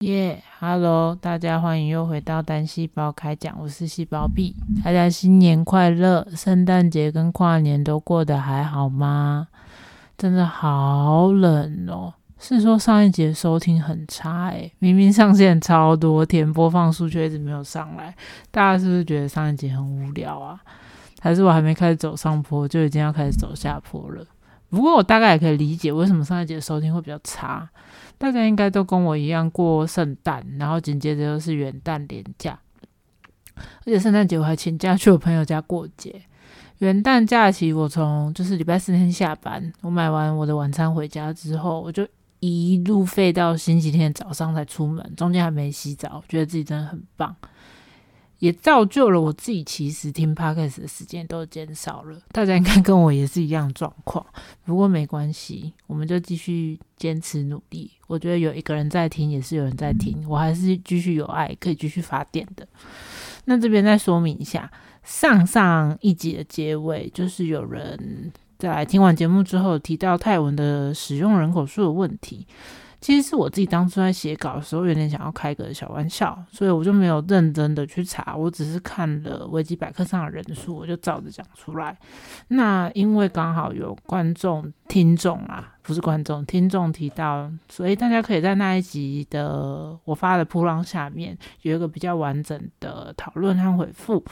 耶，Hello，大家欢迎又回到单细胞开讲，我是细胞 B，大家新年快乐，圣诞节跟跨年都过得还好吗？真的好冷哦，是说上一节收听很差诶，明明上线超多天，播放数却一直没有上来，大家是不是觉得上一节很无聊啊？还是我还没开始走上坡，就已经要开始走下坡了？不过我大概也可以理解为什么上一节收听会比较差。大家应该都跟我一样过圣诞，然后紧接着又是元旦连假，而且圣诞节我还请假去我朋友家过节。元旦假期我从就是礼拜四天下班，我买完我的晚餐回家之后，我就一路废到星期天早上才出门，中间还没洗澡，觉得自己真的很棒。也造就了我自己，其实听 podcast 的时间都减少了。大家应该跟我也是一样状况，不过没关系，我们就继续坚持努力。我觉得有一个人在听，也是有人在听，我还是继续有爱，可以继续发电的。那这边再说明一下，上上一集的结尾，就是有人在听完节目之后提到泰文的使用人口数的问题。其实是我自己当初在写稿的时候，有点想要开个小玩笑，所以我就没有认真的去查，我只是看了维基百科上的人数，我就照着讲出来。那因为刚好有观众、听众啊，不是观众、听众提到，所以大家可以在那一集的我发的铺浪下面有一个比较完整的讨论和回复。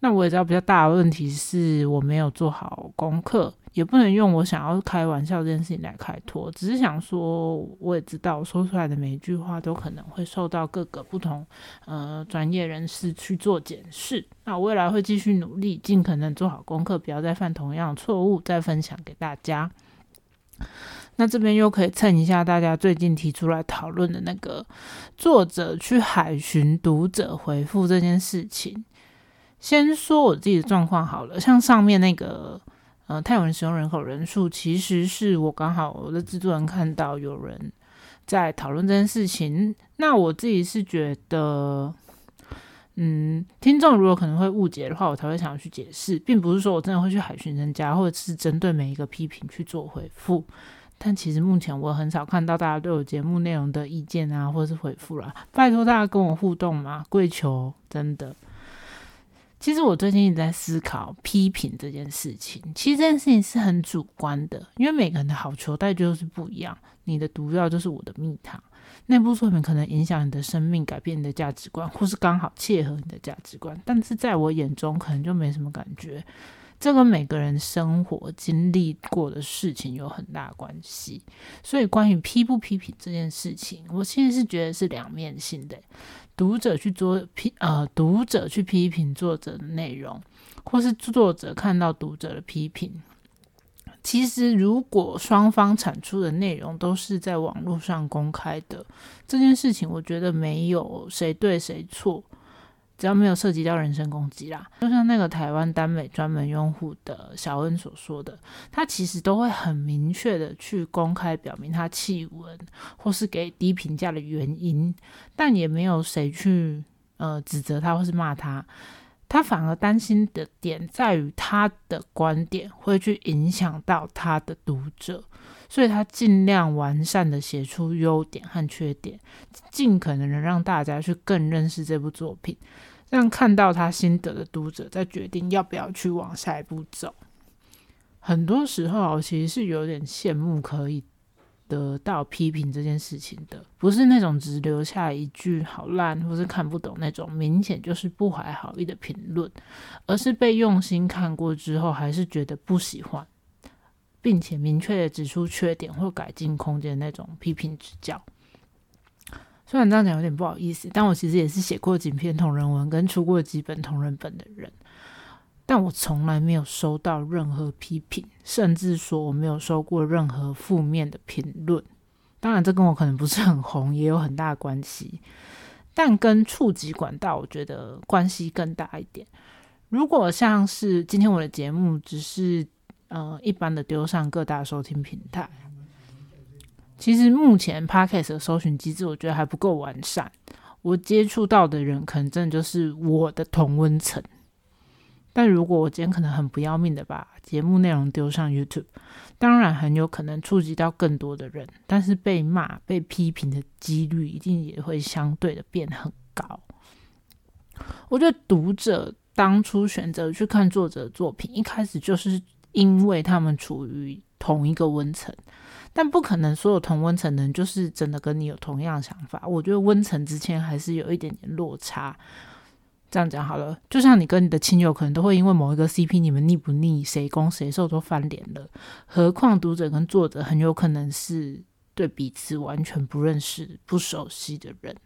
那我也知道比较大的问题是我没有做好功课。也不能用我想要开玩笑这件事情来开脱，只是想说，我也知道说出来的每一句话都可能会受到各个不同呃专业人士去做检视。那我未来会继续努力，尽可能做好功课，不要再犯同样的错误，再分享给大家。那这边又可以蹭一下大家最近提出来讨论的那个作者去海巡读者回复这件事情。先说我自己的状况好了，像上面那个。呃，泰文使用人口人数，其实是我刚好我的制作人看到有人在讨论这件事情。那我自己是觉得，嗯，听众如果可能会误解的话，我才会想要去解释，并不是说我真的会去海巡人家，或者是针对每一个批评去做回复。但其实目前我很少看到大家对我节目内容的意见啊，或者是回复啦。拜托大家跟我互动嘛，跪求，真的。其实我最近一直在思考批评这件事情。其实这件事情是很主观的，因为每个人的好球带就是不一样。你的毒药就是我的蜜糖，那部作品可能影响你的生命，改变你的价值观，或是刚好切合你的价值观。但是在我眼中，可能就没什么感觉。这跟每个人生活经历过的事情有很大关系。所以，关于批不批评这件事情，我其实是觉得是两面性的。读者去做批，呃，读者去批评作者的内容，或是作者看到读者的批评。其实，如果双方产出的内容都是在网络上公开的，这件事情，我觉得没有谁对谁错。只要没有涉及到人身攻击啦，就像那个台湾耽美专门用户的小恩所说的，他其实都会很明确的去公开表明他弃文或是给低评价的原因，但也没有谁去呃指责他或是骂他，他反而担心的点在于他的观点会去影响到他的读者，所以他尽量完善的写出优点和缺点，尽可能的让大家去更认识这部作品。让看到他心得的读者再决定要不要去往下一步走。很多时候，我其实是有点羡慕可以得到批评这件事情的，不是那种只留下一句好烂或是看不懂那种明显就是不怀好意的评论，而是被用心看过之后还是觉得不喜欢，并且明确的指出缺点或改进空间那种批评指教。虽然这样讲有点不好意思，但我其实也是写过几篇同人文跟出过几本同人本的人，但我从来没有收到任何批评，甚至说我没有收过任何负面的评论。当然，这跟我可能不是很红也有很大关系，但跟触及管道，我觉得关系更大一点。如果像是今天我的节目只是呃一般的丢上各大收听平台。其实目前 Podcast 的搜寻机制，我觉得还不够完善。我接触到的人，可能真的就是我的同温层。但如果我今天可能很不要命的把节目内容丢上 YouTube，当然很有可能触及到更多的人，但是被骂、被批评的几率一定也会相对的变很高。我觉得读者当初选择去看作者的作品，一开始就是因为他们处于同一个温层，但不可能所有同温层的人就是真的跟你有同样想法。我觉得温层之间还是有一点点落差。这样讲好了，就像你跟你的亲友可能都会因为某一个 CP，你们腻不腻，谁攻谁受都翻脸了。何况读者跟作者很有可能是对彼此完全不认识、不熟悉的人。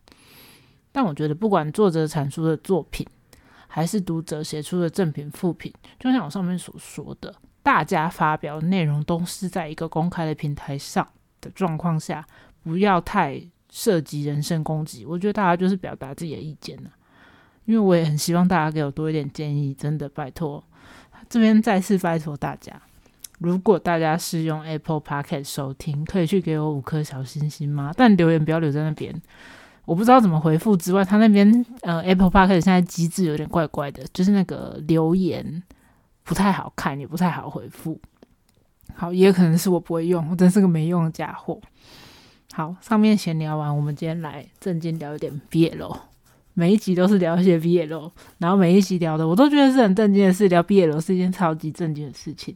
但我觉得，不管作者阐述的作品，还是读者写出的正品、副品，就像我上面所说的，大家发表内容都是在一个公开的平台上的状况下，不要太涉及人身攻击。我觉得大家就是表达自己的意见呢。因为我也很希望大家给我多一点建议，真的拜托，这边再次拜托大家，如果大家是用 Apple Podcast 收听，可以去给我五颗小星星吗？但留言不要留在那边，我不知道怎么回复。之外，他那边呃 Apple Podcast 现在机制有点怪怪的，就是那个留言不太好看，也不太好回复。好，也可能是我不会用，我真是个没用的家伙。好，上面闲聊完，我们今天来正经聊一点 BL。每一集都是聊一些 BL，然后每一集聊的我都觉得是很正经的事。聊 BL 是一件超级正经的事情，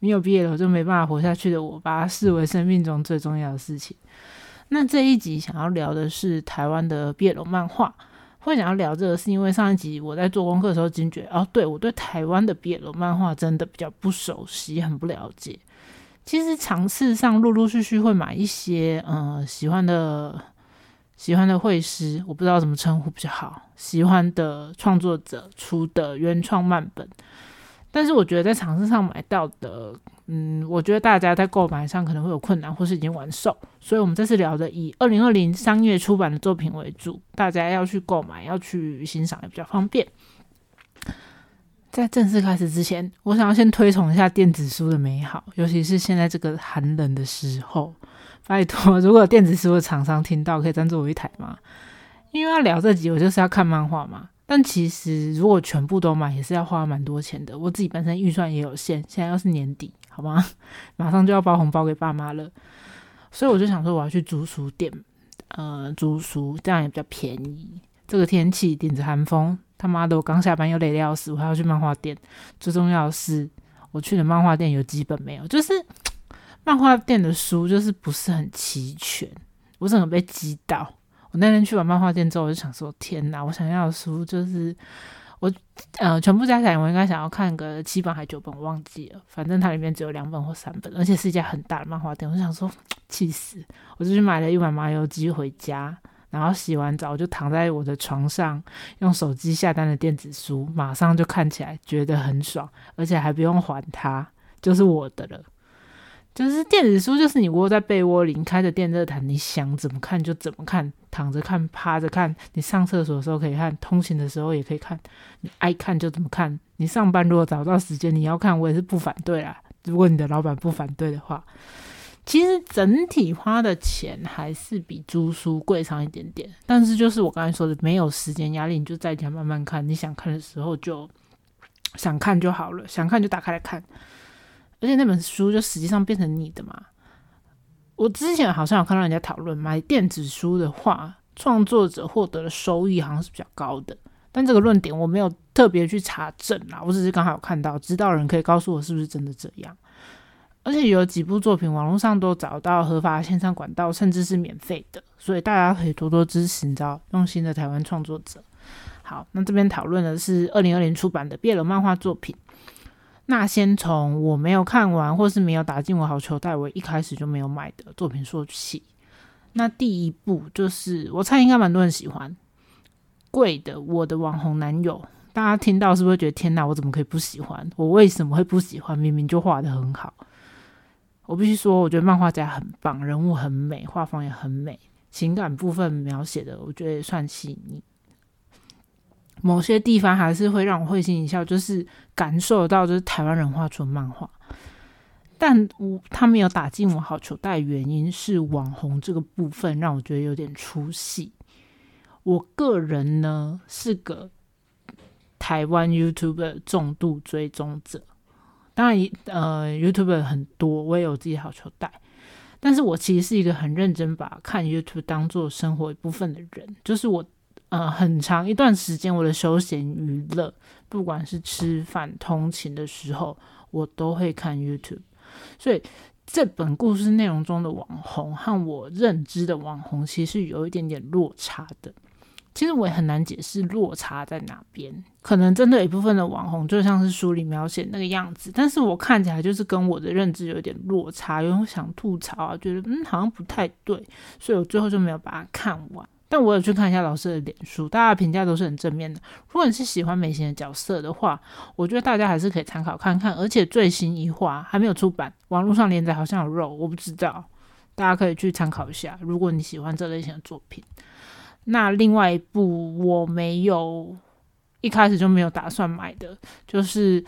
没有 BL 就没办法活下去的。我把它视为生命中最重要的事情。那这一集想要聊的是台湾的 BL 漫画，会想要聊这个是因为上一集我在做功课的时候惊觉，哦，对我对台湾的 BL 漫画真的比较不熟悉，很不了解。其实尝试上陆陆续续会买一些，嗯，喜欢的。喜欢的绘师，我不知道怎么称呼比较好。喜欢的创作者出的原创漫本，但是我觉得在场市上买到的，嗯，我觉得大家在购买上可能会有困难，或是已经完售。所以，我们这次聊的以二零二零三月出版的作品为主，大家要去购买、要去欣赏也比较方便。在正式开始之前，我想要先推崇一下电子书的美好，尤其是现在这个寒冷的时候。拜托，如果电子书的厂商听到，可以赞助我一台吗？因为要聊这集，我就是要看漫画嘛。但其实如果全部都买，也是要花蛮多钱的。我自己本身预算也有限，现在又是年底，好吗？马上就要包红包给爸妈了，所以我就想说，我要去租书店，呃，租书这样也比较便宜。这个天气顶着寒风，他妈的，我刚下班又累得要死，我还要去漫画店。最重要的是，我去的漫画店有基本没有，就是。漫画店的书就是不是很齐全，我整个被击到。我那天去完漫画店之后，我就想说：天哪！我想要的书就是我呃全部加起来，我应该想要看个七本还九本，我忘记了。反正它里面只有两本或三本，而且是一家很大的漫画店。我就想说，气死！我就去买了一碗麻油鸡回家，然后洗完澡我就躺在我的床上，用手机下单的电子书，马上就看起来觉得很爽，而且还不用还它，就是我的了。就是电子书，就是你窝在被窝里，开着电热毯，你想怎么看就怎么看，躺着看、趴着看，你上厕所的时候可以看，通勤的时候也可以看，你爱看就怎么看。你上班如果找到时间你要看，我也是不反对啦。如果你的老板不反对的话，其实整体花的钱还是比租书贵上一点点。但是就是我刚才说的，没有时间压力，你就在家慢慢看，你想看的时候就想看就好了，想看就打开来看。而且那本书就实际上变成你的嘛。我之前好像有看到人家讨论，买电子书的话，创作者获得的收益好像是比较高的。但这个论点我没有特别去查证啦，我只是刚好有看到，知道人可以告诉我是不是真的这样。而且有几部作品网络上都找到合法线上管道，甚至是免费的，所以大家可以多多支持，你知道，用心的台湾创作者。好，那这边讨论的是二零二零出版的 BL 漫画作品。那先从我没有看完，或是没有打进我好球袋，我一开始就没有买的作品说起。那第一部就是我猜应该蛮多人喜欢，贵的我的网红男友，大家听到是不是觉得天哪，我怎么可以不喜欢？我为什么会不喜欢？明明就画的很好。我必须说，我觉得漫画家很棒，人物很美，画风也很美，情感部分描写的我觉得算细腻。某些地方还是会让我会心一笑，就是感受到就是台湾人画出的漫画，但我他没有打进我好球袋，原因是网红这个部分让我觉得有点出戏。我个人呢是个台湾 YouTube 重度追踪者。当然，呃，YouTube 很多，我也有自己好球袋。但是我其实是一个很认真把看 YouTube 当做生活一部分的人，就是我，呃，很长一段时间我的休闲娱乐，不管是吃饭、通勤的时候，我都会看 YouTube。所以这本故事内容中的网红和我认知的网红其实有一点点落差的。其实我也很难解释落差在哪边，可能真的一部分的网红就像是书里描写那个样子，但是我看起来就是跟我的认知有点落差，有点想吐槽啊，觉得嗯好像不太对，所以我最后就没有把它看完。但我有去看一下老师的脸书，大家评价都是很正面的。如果你是喜欢美型的角色的话，我觉得大家还是可以参考看看。而且最新一话还没有出版，网络上连载好像有肉，我不知道，大家可以去参考一下。如果你喜欢这类型的作品。那另外一部我没有一开始就没有打算买的，就是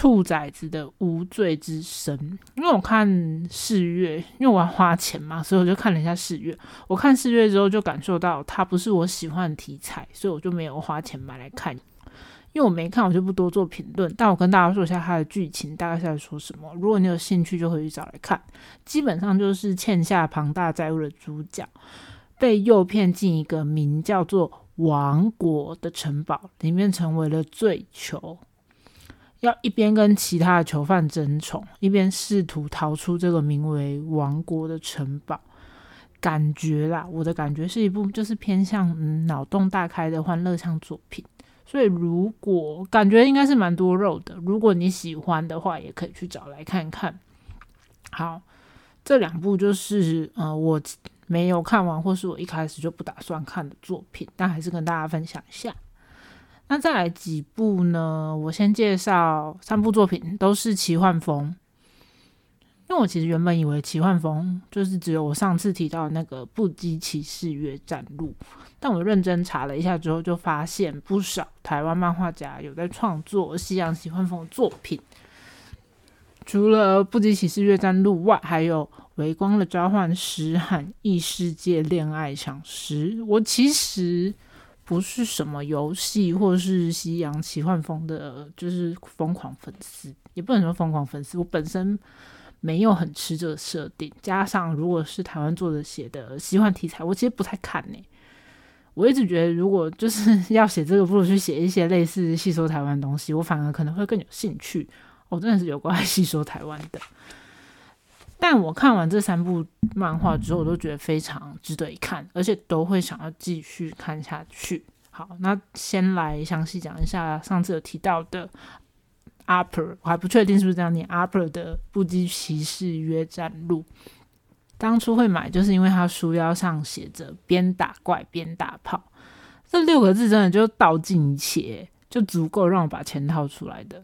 兔崽子的无罪之身。因为我看四月，因为我要花钱嘛，所以我就看了一下四月。我看四月之后就感受到它不是我喜欢的题材，所以我就没有花钱买来看。因为我没看，我就不多做评论。但我跟大家说一下它的剧情大概是在说什么。如果你有兴趣，就可以找来看。基本上就是欠下庞大债务的主角。被诱骗进一个名叫做“王国”的城堡里面，成为了罪囚，要一边跟其他的囚犯争宠，一边试图逃出这个名为“王国”的城堡。感觉啦，我的感觉是一部就是偏向嗯脑洞大开的欢乐向作品。所以如果感觉应该是蛮多肉的，如果你喜欢的话，也可以去找来看看。好，这两部就是呃我。没有看完，或是我一开始就不打算看的作品，但还是跟大家分享一下。那再来几部呢？我先介绍三部作品，都是奇幻风。因为我其实原本以为奇幻风就是只有我上次提到那个《不羁骑士约战录》，但我认真查了一下之后，就发现不少台湾漫画家有在创作西洋奇幻风的作品。除了《不羁骑士约战录》外，还有。微光的召唤师和异世界恋爱强师，我其实不是什么游戏或者是西洋奇幻风的，就是疯狂粉丝，也不能说疯狂粉丝。我本身没有很吃这个设定，加上如果是台湾作者写的奇幻题材，我其实不太看呢。我一直觉得，如果就是 要写这个，不如去写一些类似细说台湾东西，我反而可能会更有兴趣。我真的是有关细说台湾的。但我看完这三部漫画之后，我都觉得非常值得一看，而且都会想要继续看下去。好，那先来详细讲一下上次有提到的 Upper，我还不确定是不是这样念 Upper 的《不羁骑士约战录》。当初会买，就是因为它书腰上写着“边打怪边打炮”这六个字，真的就道尽一切，就足够让我把钱掏出来的。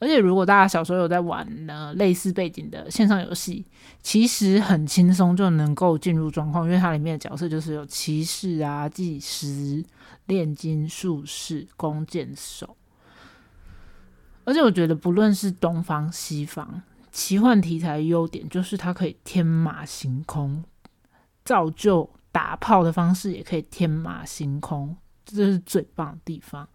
而且，如果大家小时候有在玩呢类似背景的线上游戏，其实很轻松就能够进入状况，因为它里面的角色就是有骑士啊、祭司、炼金术士、弓箭手。而且，我觉得不论是东方西方，奇幻题材的优点就是它可以天马行空，造就打炮的方式也可以天马行空，这是最棒的地方。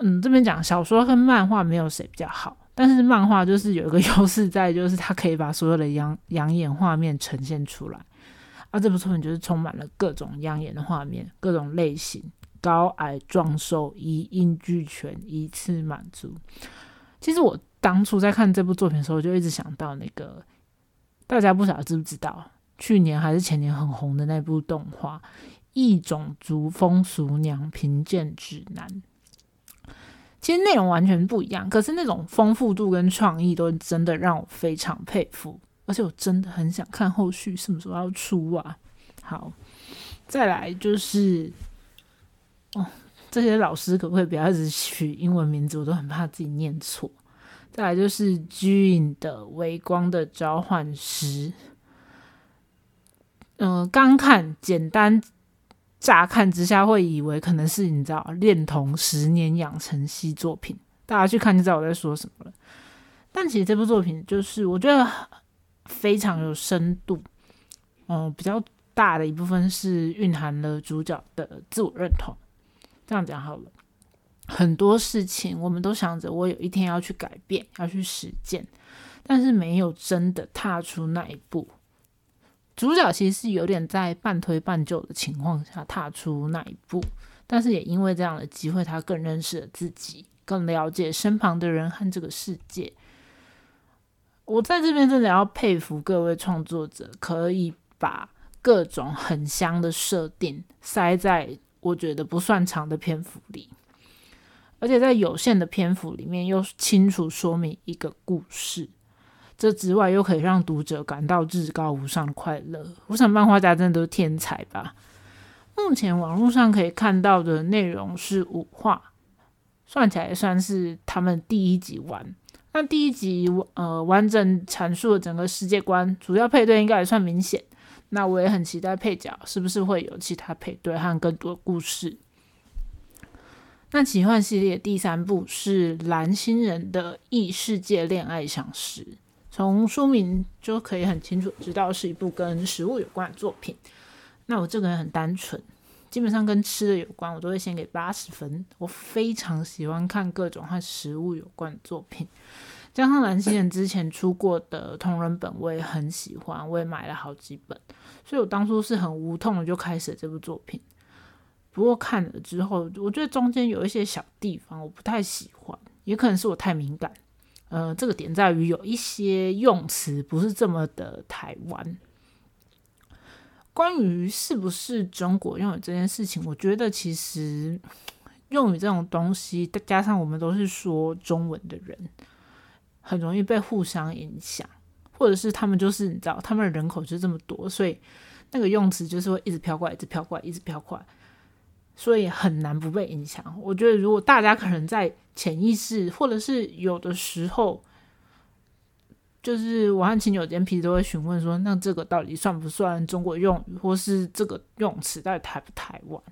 嗯，这边讲小说跟漫画没有谁比较好，但是漫画就是有一个 优势在，就是它可以把所有的养养眼画面呈现出来。啊，这部作品就是充满了各种养眼的画面，各种类型，高矮壮瘦一应俱全，一次满足。其实我当初在看这部作品的时候，就一直想到那个大家不晓得知不知道，去年还是前年很红的那部动画《异种族风俗娘贫贱指南》。其实内容完全不一样，可是那种丰富度跟创意都真的让我非常佩服，而且我真的很想看后续什么时候要出啊！好，再来就是哦，这些老师可不可以不要一直取英文名字，我都很怕自己念错。再来就是《居隐的微光的召唤师》，嗯，刚看简单。乍看之下会以为可能是你知道恋童十年养成系作品，大家去看就知道我在说什么了。但其实这部作品就是我觉得非常有深度，嗯，比较大的一部分是蕴含了主角的自我认同。这样讲好了，很多事情我们都想着我有一天要去改变，要去实践，但是没有真的踏出那一步。主角其实是有点在半推半就的情况下踏出那一步，但是也因为这样的机会，他更认识了自己，更了解身旁的人和这个世界。我在这边真的要佩服各位创作者，可以把各种很香的设定塞在我觉得不算长的篇幅里。而且在有限的篇幅里面，又清楚说明一个故事，这之外又可以让读者感到至高无上的快乐。我想漫画家真的都是天才吧。目前网络上可以看到的内容是五话，算起来算是他们第一集完。那第一集呃完整阐述了整个世界观，主要配对应该也算明显。那我也很期待配角是不是会有其他配对和更多故事。那奇幻系列第三部是蓝星人的异世界恋爱相识，从书名就可以很清楚知道是一部跟食物有关的作品。那我这个人很单纯，基本上跟吃的有关，我都会先给八十分。我非常喜欢看各种和食物有关的作品，加上蓝星人之前出过的同人本，我也很喜欢，我也买了好几本，所以我当初是很无痛的就开始这部作品。不过看了之后，我觉得中间有一些小地方我不太喜欢，也可能是我太敏感。呃，这个点在于有一些用词不是这么的台湾。关于是不是中国用语这件事情，我觉得其实用语这种东西，加上我们都是说中文的人，很容易被互相影响，或者是他们就是你知道，他们的人口就这么多，所以那个用词就是会一直飘过来，一直飘过来，一直飘过来。所以很难不被影响。我觉得，如果大家可能在潜意识，或者是有的时候，就是我和亲友间平时都会询问说，那这个到底算不算中国用语，或是这个用词到底台不台湾？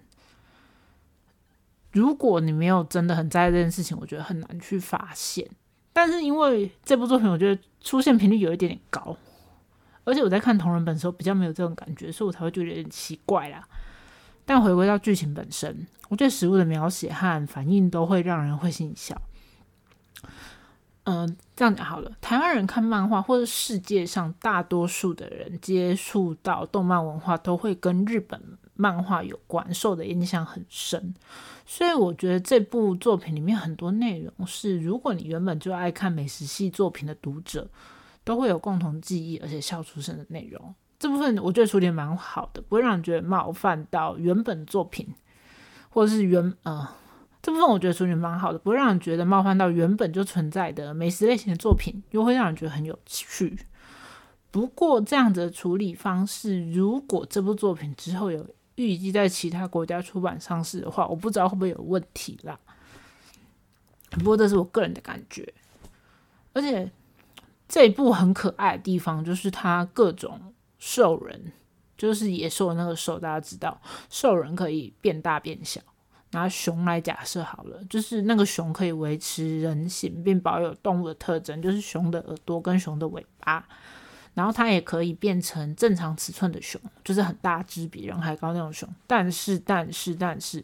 如果你没有真的很在意这件事情，我觉得很难去发现。但是因为这部作品，我觉得出现频率有一点点高，而且我在看同人本的时候比较没有这种感觉，所以我才会觉得有点奇怪啦。但回归到剧情本身，我对食物的描写和反应都会让人会心一笑。嗯，这样讲好了。台湾人看漫画，或者世界上大多数的人接触到动漫文化，都会跟日本漫画有关，受的影响很深。所以我觉得这部作品里面很多内容是，如果你原本就爱看美食系作品的读者，都会有共同记忆，而且笑出声的内容。这部分我觉得处理蛮好的，不会让人觉得冒犯到原本作品，或者是原呃这部分我觉得处理蛮好的，不会让人觉得冒犯到原本就存在的美食类型的作品，又会让人觉得很有趣。不过这样的处理方式，如果这部作品之后有预计在其他国家出版上市的话，我不知道会不会有问题啦。不过这是我个人的感觉，而且这一部很可爱的地方就是它各种。兽人就是野兽那个兽，大家知道，兽人可以变大变小。拿熊来假设好了，就是那个熊可以维持人形，并保有动物的特征，就是熊的耳朵跟熊的尾巴。然后它也可以变成正常尺寸的熊，就是很大只、比人还高那种熊。但是，但是，但是，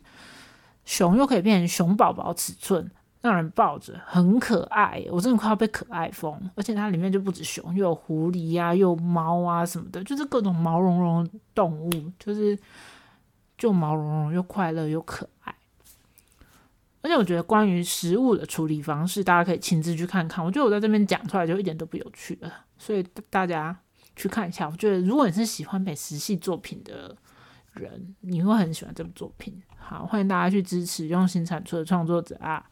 熊又可以变成熊宝宝尺寸。让人抱着很可爱，我真的快要被可爱疯。而且它里面就不止熊，又有狐狸呀，又猫啊什么的，就是各种毛茸茸动物，就是就毛茸茸又快乐又可爱。而且我觉得关于食物的处理方式，大家可以亲自去看看。我觉得我在这边讲出来就一点都不有趣了，所以大家去看一下。我觉得如果你是喜欢美食系作品的人，你会很喜欢这部作品。好，欢迎大家去支持用心产出的创作者啊！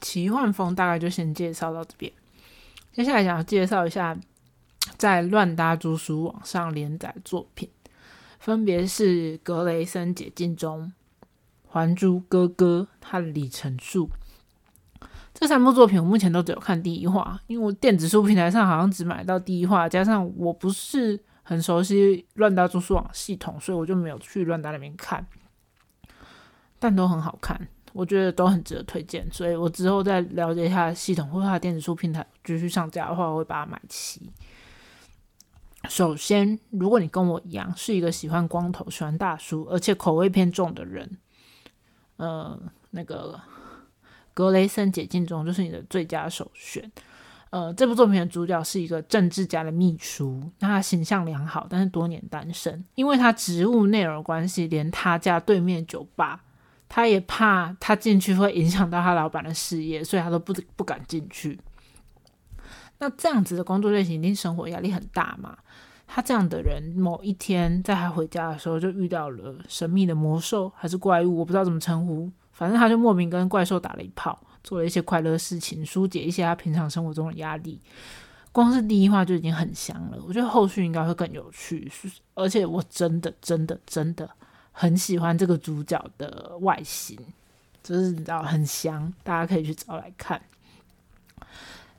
奇幻风大概就先介绍到这边，接下来想要介绍一下在乱搭租书网上连载作品，分别是《格雷森解禁中》《还珠哥哥》和里程数。这三部作品我目前都只有看第一话，因为我电子书平台上好像只买到第一话，加上我不是很熟悉乱搭租书网系统，所以我就没有去乱搭那边看，但都很好看。我觉得都很值得推荐，所以我之后再了解一下系统或者它的电子书平台继续上架的话，我会把它买齐。首先，如果你跟我一样是一个喜欢光头、喜欢大叔，而且口味偏重的人，呃，那个格雷森解禁中就是你的最佳首选。呃，这部作品的主角是一个政治家的秘书，他形象良好，但是多年单身，因为他职务内容关系，连他家对面酒吧，他也怕他进去会影响到他老板的事业，所以他都不不敢进去。那这样子的工作类型，一定生活压力很大嘛？他这样的人，某一天在他回家的时候，就遇到了神秘的魔兽还是怪物，我不知道怎么称呼，反正他就莫名跟怪兽打了一炮。做了一些快乐事情，疏解一些他平常生活中的压力。光是第一话就已经很香了，我觉得后续应该会更有趣。而且我真的真的真的很喜欢这个主角的外形，就是你知道很香，大家可以去找来看。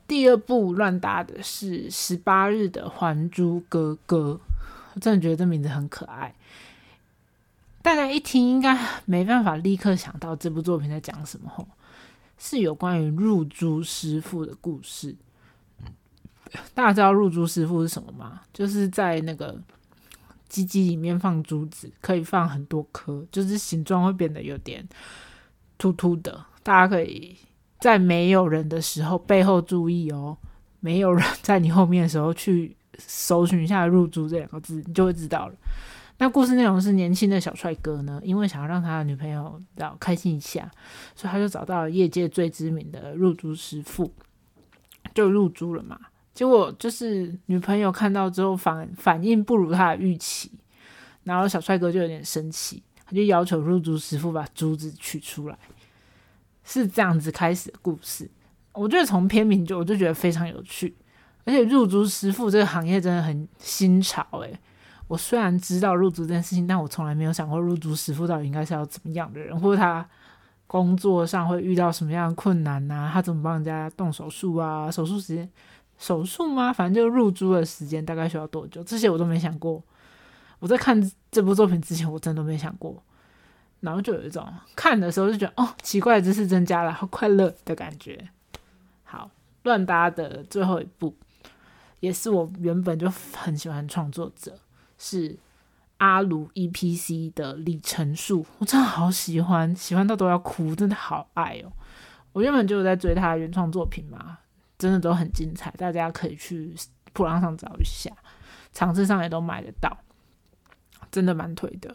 第二部乱搭的是《十八日的还珠格格》，我真的觉得这名字很可爱。大家一听应该没办法立刻想到这部作品在讲什么吼。是有关于入珠师傅的故事。大家知道入珠师傅是什么吗？就是在那个鸡鸡里面放珠子，可以放很多颗，就是形状会变得有点突突的。大家可以在没有人的时候背后注意哦，没有人在你后面的时候去搜寻一下“入珠”这两个字，你就会知道了。那故事内容是年轻的小帅哥呢，因为想要让他的女朋友要开心一下，所以他就找到了业界最知名的入珠师傅，就入珠了嘛。结果就是女朋友看到之后反反应不如他的预期，然后小帅哥就有点生气，他就要求入珠师傅把珠子取出来，是这样子开始的故事。我觉得从片名就我就觉得非常有趣，而且入珠师傅这个行业真的很新潮诶。我虽然知道入珠这件事情，但我从来没有想过入珠师傅到底应该是要怎么样的人，或者他工作上会遇到什么样的困难呐？他怎么帮人家动手术啊？手术时间手术吗？反正就入珠的时间大概需要多久？这些我都没想过。我在看这部作品之前，我真的没想过。然后就有一种看的时候就觉得哦，奇怪的知识增加了，好快乐的感觉。好，乱搭的最后一部，也是我原本就很喜欢创作者。是阿鲁 E.P.C 的李成树，我真的好喜欢，喜欢到都要哭，真的好爱哦！我原本就在追他的原创作品嘛，真的都很精彩，大家可以去普浪上找一下，场次上也都买得到，真的蛮推的。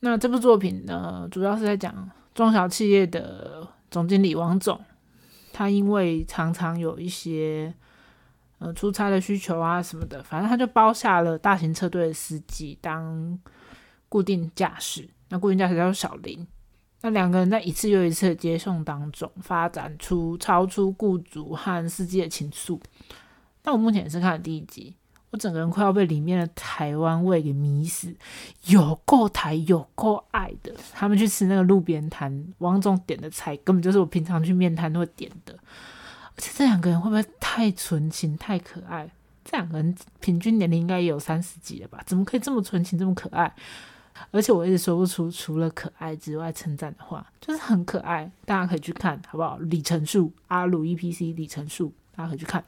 那这部作品呢，主要是在讲中小企业的总经理王总，他因为常常有一些。呃，出差的需求啊什么的，反正他就包下了大型车队的司机当固定驾驶。那固定驾驶叫小林。那两个人在一次又一次的接送当中，发展出超出雇主和司机的情愫。那我目前也是看了第一集，我整个人快要被里面的台湾味给迷死，有够台，有够爱的。他们去吃那个路边摊，王总点的菜根本就是我平常去面摊会点的。而且这两个人会不会太纯情、太可爱？这两个人平均年龄应该也有三十几了吧？怎么可以这么纯情、这么可爱？而且我一直说不出除了可爱之外称赞的话，就是很可爱。大家可以去看，好不好？里程数阿鲁 EPC 里程数，大家可以去看。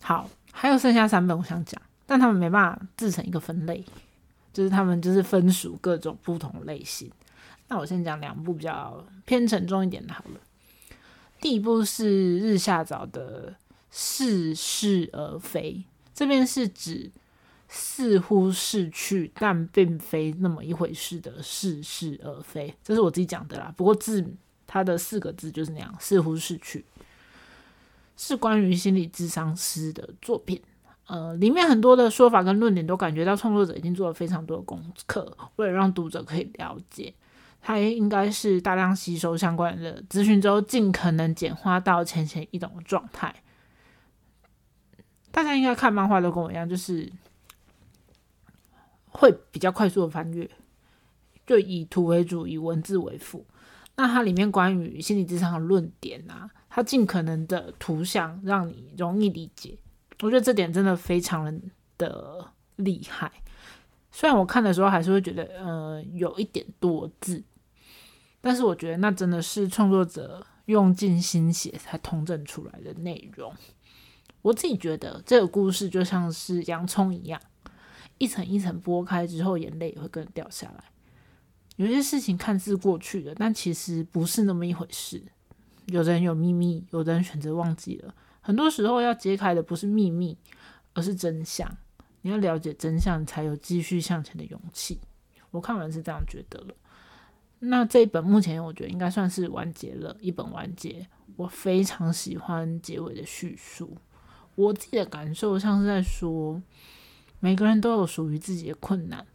好，还有剩下三本我想讲，但他们没办法制成一个分类，就是他们就是分属各种不同类型。那我先讲两部比较偏沉重一点的，好了。第一部是日下早的似是而非，这边是指似乎逝去但并非那么一回事的似是而非，这是我自己讲的啦。不过字它的四个字就是那样，似乎逝去，是关于心理智商师的作品。呃，里面很多的说法跟论点都感觉到创作者已经做了非常多的功课，为了让读者可以了解。他也应该是大量吸收相关的资讯之后，尽可能简化到浅显易懂的状态。大家应该看漫画都跟我一样，就是会比较快速的翻阅，就以图为主，以文字为辅。那它里面关于心理智商的论点啊，它尽可能的图像让你容易理解。我觉得这点真的非常的厉害。虽然我看的时候还是会觉得，呃，有一点多字。但是我觉得那真的是创作者用尽心血才通证出来的内容。我自己觉得这个故事就像是洋葱一样，一层一层剥开之后，眼泪也会跟着掉下来。有些事情看似过去了，但其实不是那么一回事。有的人有秘密，有的人选择忘记了。很多时候要揭开的不是秘密，而是真相。你要了解真相，才有继续向前的勇气。我看完是这样觉得了。那这一本目前我觉得应该算是完结了，一本完结。我非常喜欢结尾的叙述。我自己的感受像是在说，每个人都有属于自己的困难，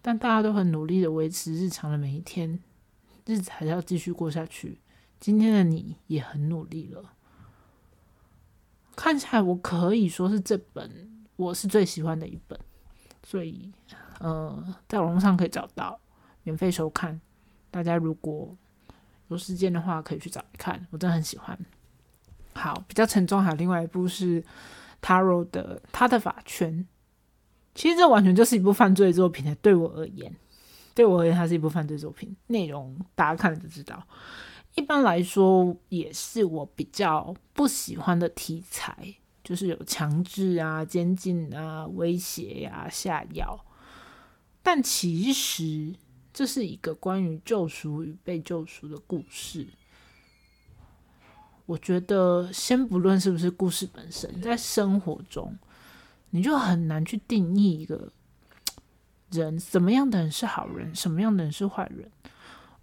但大家都很努力的维持日常的每一天，日子还是要继续过下去。今天的你也很努力了。看起来我可以说是这本我是最喜欢的一本，所以呃，在网络上可以找到免费收看。大家如果有时间的话，可以去找来看，我真的很喜欢。好，比较沉重，还有另外一部是 Taro 的《他的法圈》。其实这完全就是一部犯罪作品的，对我而言，对我而言，它是一部犯罪作品。内容大家看了就知道。一般来说，也是我比较不喜欢的题材，就是有强制啊、监禁啊、威胁呀、下药。但其实这是一个关于救赎与被救赎的故事。我觉得，先不论是不是故事本身，在生活中，你就很难去定义一个人什么样的人是好人，什么样的人是坏人。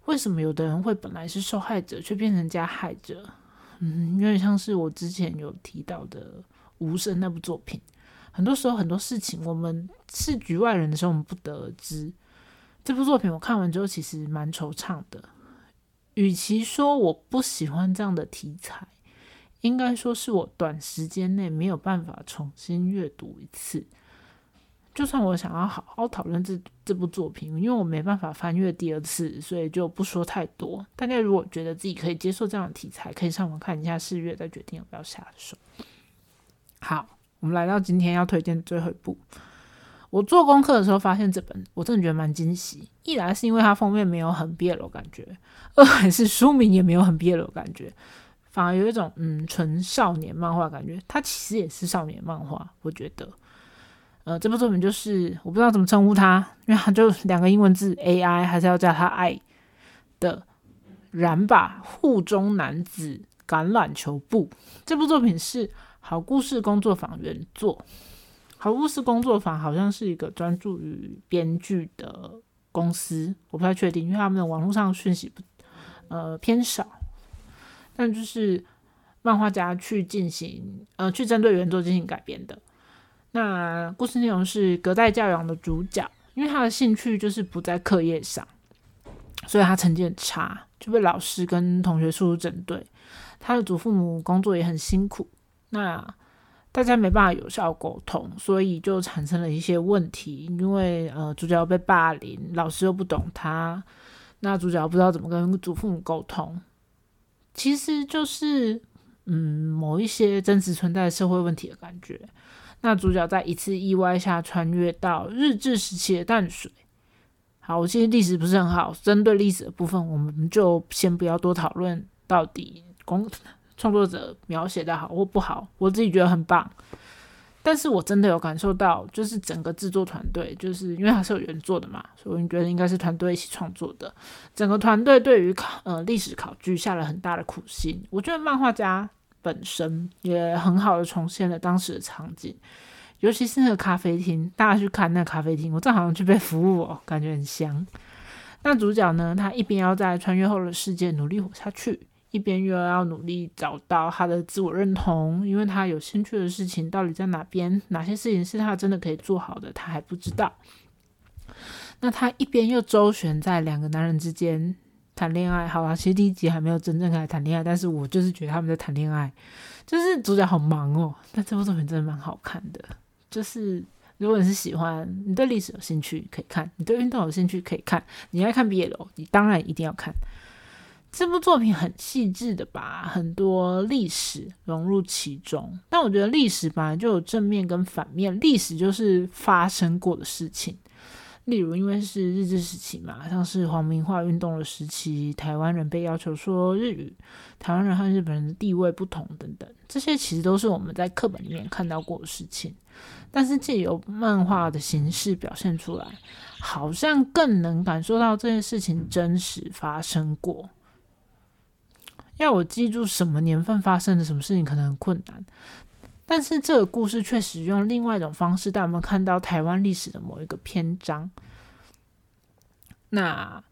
为什么有的人会本来是受害者，却变成加害者？嗯，有点像是我之前有提到的《无声》那部作品。很多时候，很多事情我们是局外人的时候，我们不得而知。这部作品我看完之后，其实蛮惆怅的。与其说我不喜欢这样的题材，应该说是我短时间内没有办法重新阅读一次。就算我想要好好讨论这这部作品，因为我没办法翻阅第二次，所以就不说太多。大家如果觉得自己可以接受这样的题材，可以上网看一下试阅，再决定要不要下手。好，我们来到今天要推荐的最后一部。我做功课的时候发现这本，我真的觉得蛮惊喜。一来是因为它封面没有很别扭感觉，二来是书名也没有很别扭感觉，反而有一种嗯纯少年漫画感觉。它其实也是少年漫画，我觉得。呃，这部作品就是我不知道怎么称呼它，因为它就两个英文字 AI，还是要叫它爱的燃吧护中男子橄榄球部。这部作品是好故事工作坊原作。好故事工作坊好像是一个专注于编剧的公司，我不太确定，因为他们的网络上讯息不呃偏少。但就是漫画家去进行呃去针对原作进行改编的。那故事内容是隔代教养的主角，因为他的兴趣就是不在课业上，所以他成绩很差，就被老师跟同学处处针对。他的祖父母工作也很辛苦，那。大家没办法有效沟通，所以就产生了一些问题。因为呃，主角被霸凌，老师又不懂他，那主角不知道怎么跟祖父母沟通。其实就是嗯，某一些真实存在的社会问题的感觉。那主角在一次意外下穿越到日治时期的淡水。好，我其实历史不是很好，针对历史的部分，我们就先不要多讨论到底工。创作者描写的好或不好，我自己觉得很棒。但是我真的有感受到，就是整个制作团队，就是因为它是有原作的嘛，所以我觉得应该是团队一起创作的。整个团队对于考呃历史考据下了很大的苦心。我觉得漫画家本身也很好的重现了当时的场景，尤其是那个咖啡厅，大家去看那个咖啡厅，我正好像去被服务哦，感觉很香。那主角呢，他一边要在穿越后的世界努力活下去。一边又要努力找到他的自我认同，因为他有兴趣的事情到底在哪边，哪些事情是他真的可以做好的，他还不知道。那他一边又周旋在两个男人之间谈恋爱，好啊，其实第一集还没有真正开始谈恋爱，但是我就是觉得他们在谈恋爱，就是主角好忙哦。但这部作品真的蛮好看的，就是如果你是喜欢，你对历史有兴趣可以看，你对运动有兴趣可以看，你爱看毕业楼，你当然一定要看。这部作品很细致的把很多历史融入其中，但我觉得历史本来就有正面跟反面，历史就是发生过的事情，例如，因为是日治时期嘛，像是皇民化运动的时期，台湾人被要求说日语，台湾人和日本人的地位不同等等，这些其实都是我们在课本里面看到过的事情。但是借由漫画的形式表现出来，好像更能感受到这件事情真实发生过。要我记住什么年份发生的什么事情，可能很困难。但是这个故事确实用另外一种方式带我们看到台湾历史的某一个篇章。那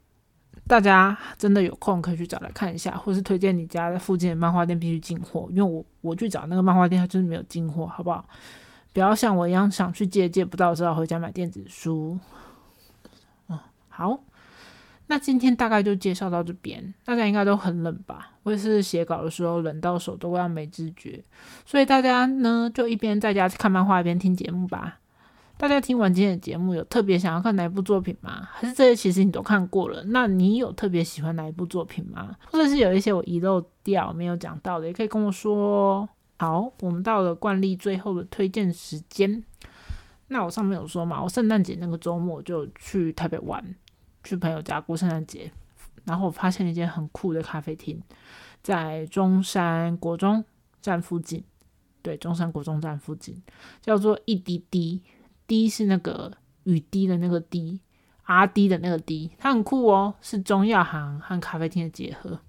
大家真的有空可以去找来看一下，或是推荐你家在附近的漫画店必须进货，因为我我去找那个漫画店，它就是没有进货，好不好？不要像我一样想去借借不到，只好回家买电子书。嗯，好。那今天大概就介绍到这边，大家应该都很冷吧？我也是写稿的时候冷到手都快要没知觉，所以大家呢就一边在家看漫画一边听节目吧。大家听完今天的节目，有特别想要看哪一部作品吗？还是这些其实你都看过了？那你有特别喜欢哪一部作品吗？或者是有一些我遗漏掉没有讲到的，也可以跟我说。好，我们到了惯例最后的推荐时间。那我上面有说嘛，我圣诞节那个周末就去台北玩。去朋友家过圣诞节，然后我发现了一间很酷的咖啡厅，在中山国中站附近。对，中山国中站附近叫做一滴滴，滴是那个雨滴的那个滴，阿滴的那个滴，它很酷哦，是中药行和咖啡厅的结合。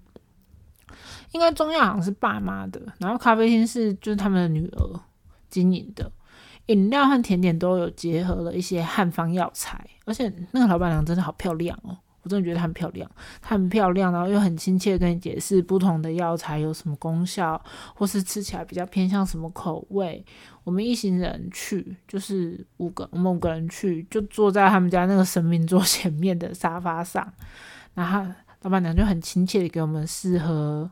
应该中药行是爸妈的，然后咖啡厅是就是他们的女儿经营的。饮料和甜点都有结合了一些汉方药材，而且那个老板娘真的好漂亮哦！我真的觉得她很漂亮，她很漂亮，然后又很亲切跟你解释不同的药材有什么功效，或是吃起来比较偏向什么口味。我们一行人去，就是五个，我们五个人去，就坐在他们家那个神明桌前面的沙发上，然后老板娘就很亲切的给我们试喝。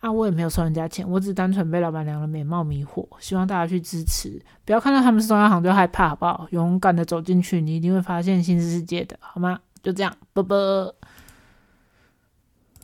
啊，我也没有收人家钱，我只单纯被老板娘的美貌迷惑。希望大家去支持，不要看到他们是中央行就害怕，好不好？勇敢的走进去，你一定会发现新世界的，好吗？就这样，啵啵。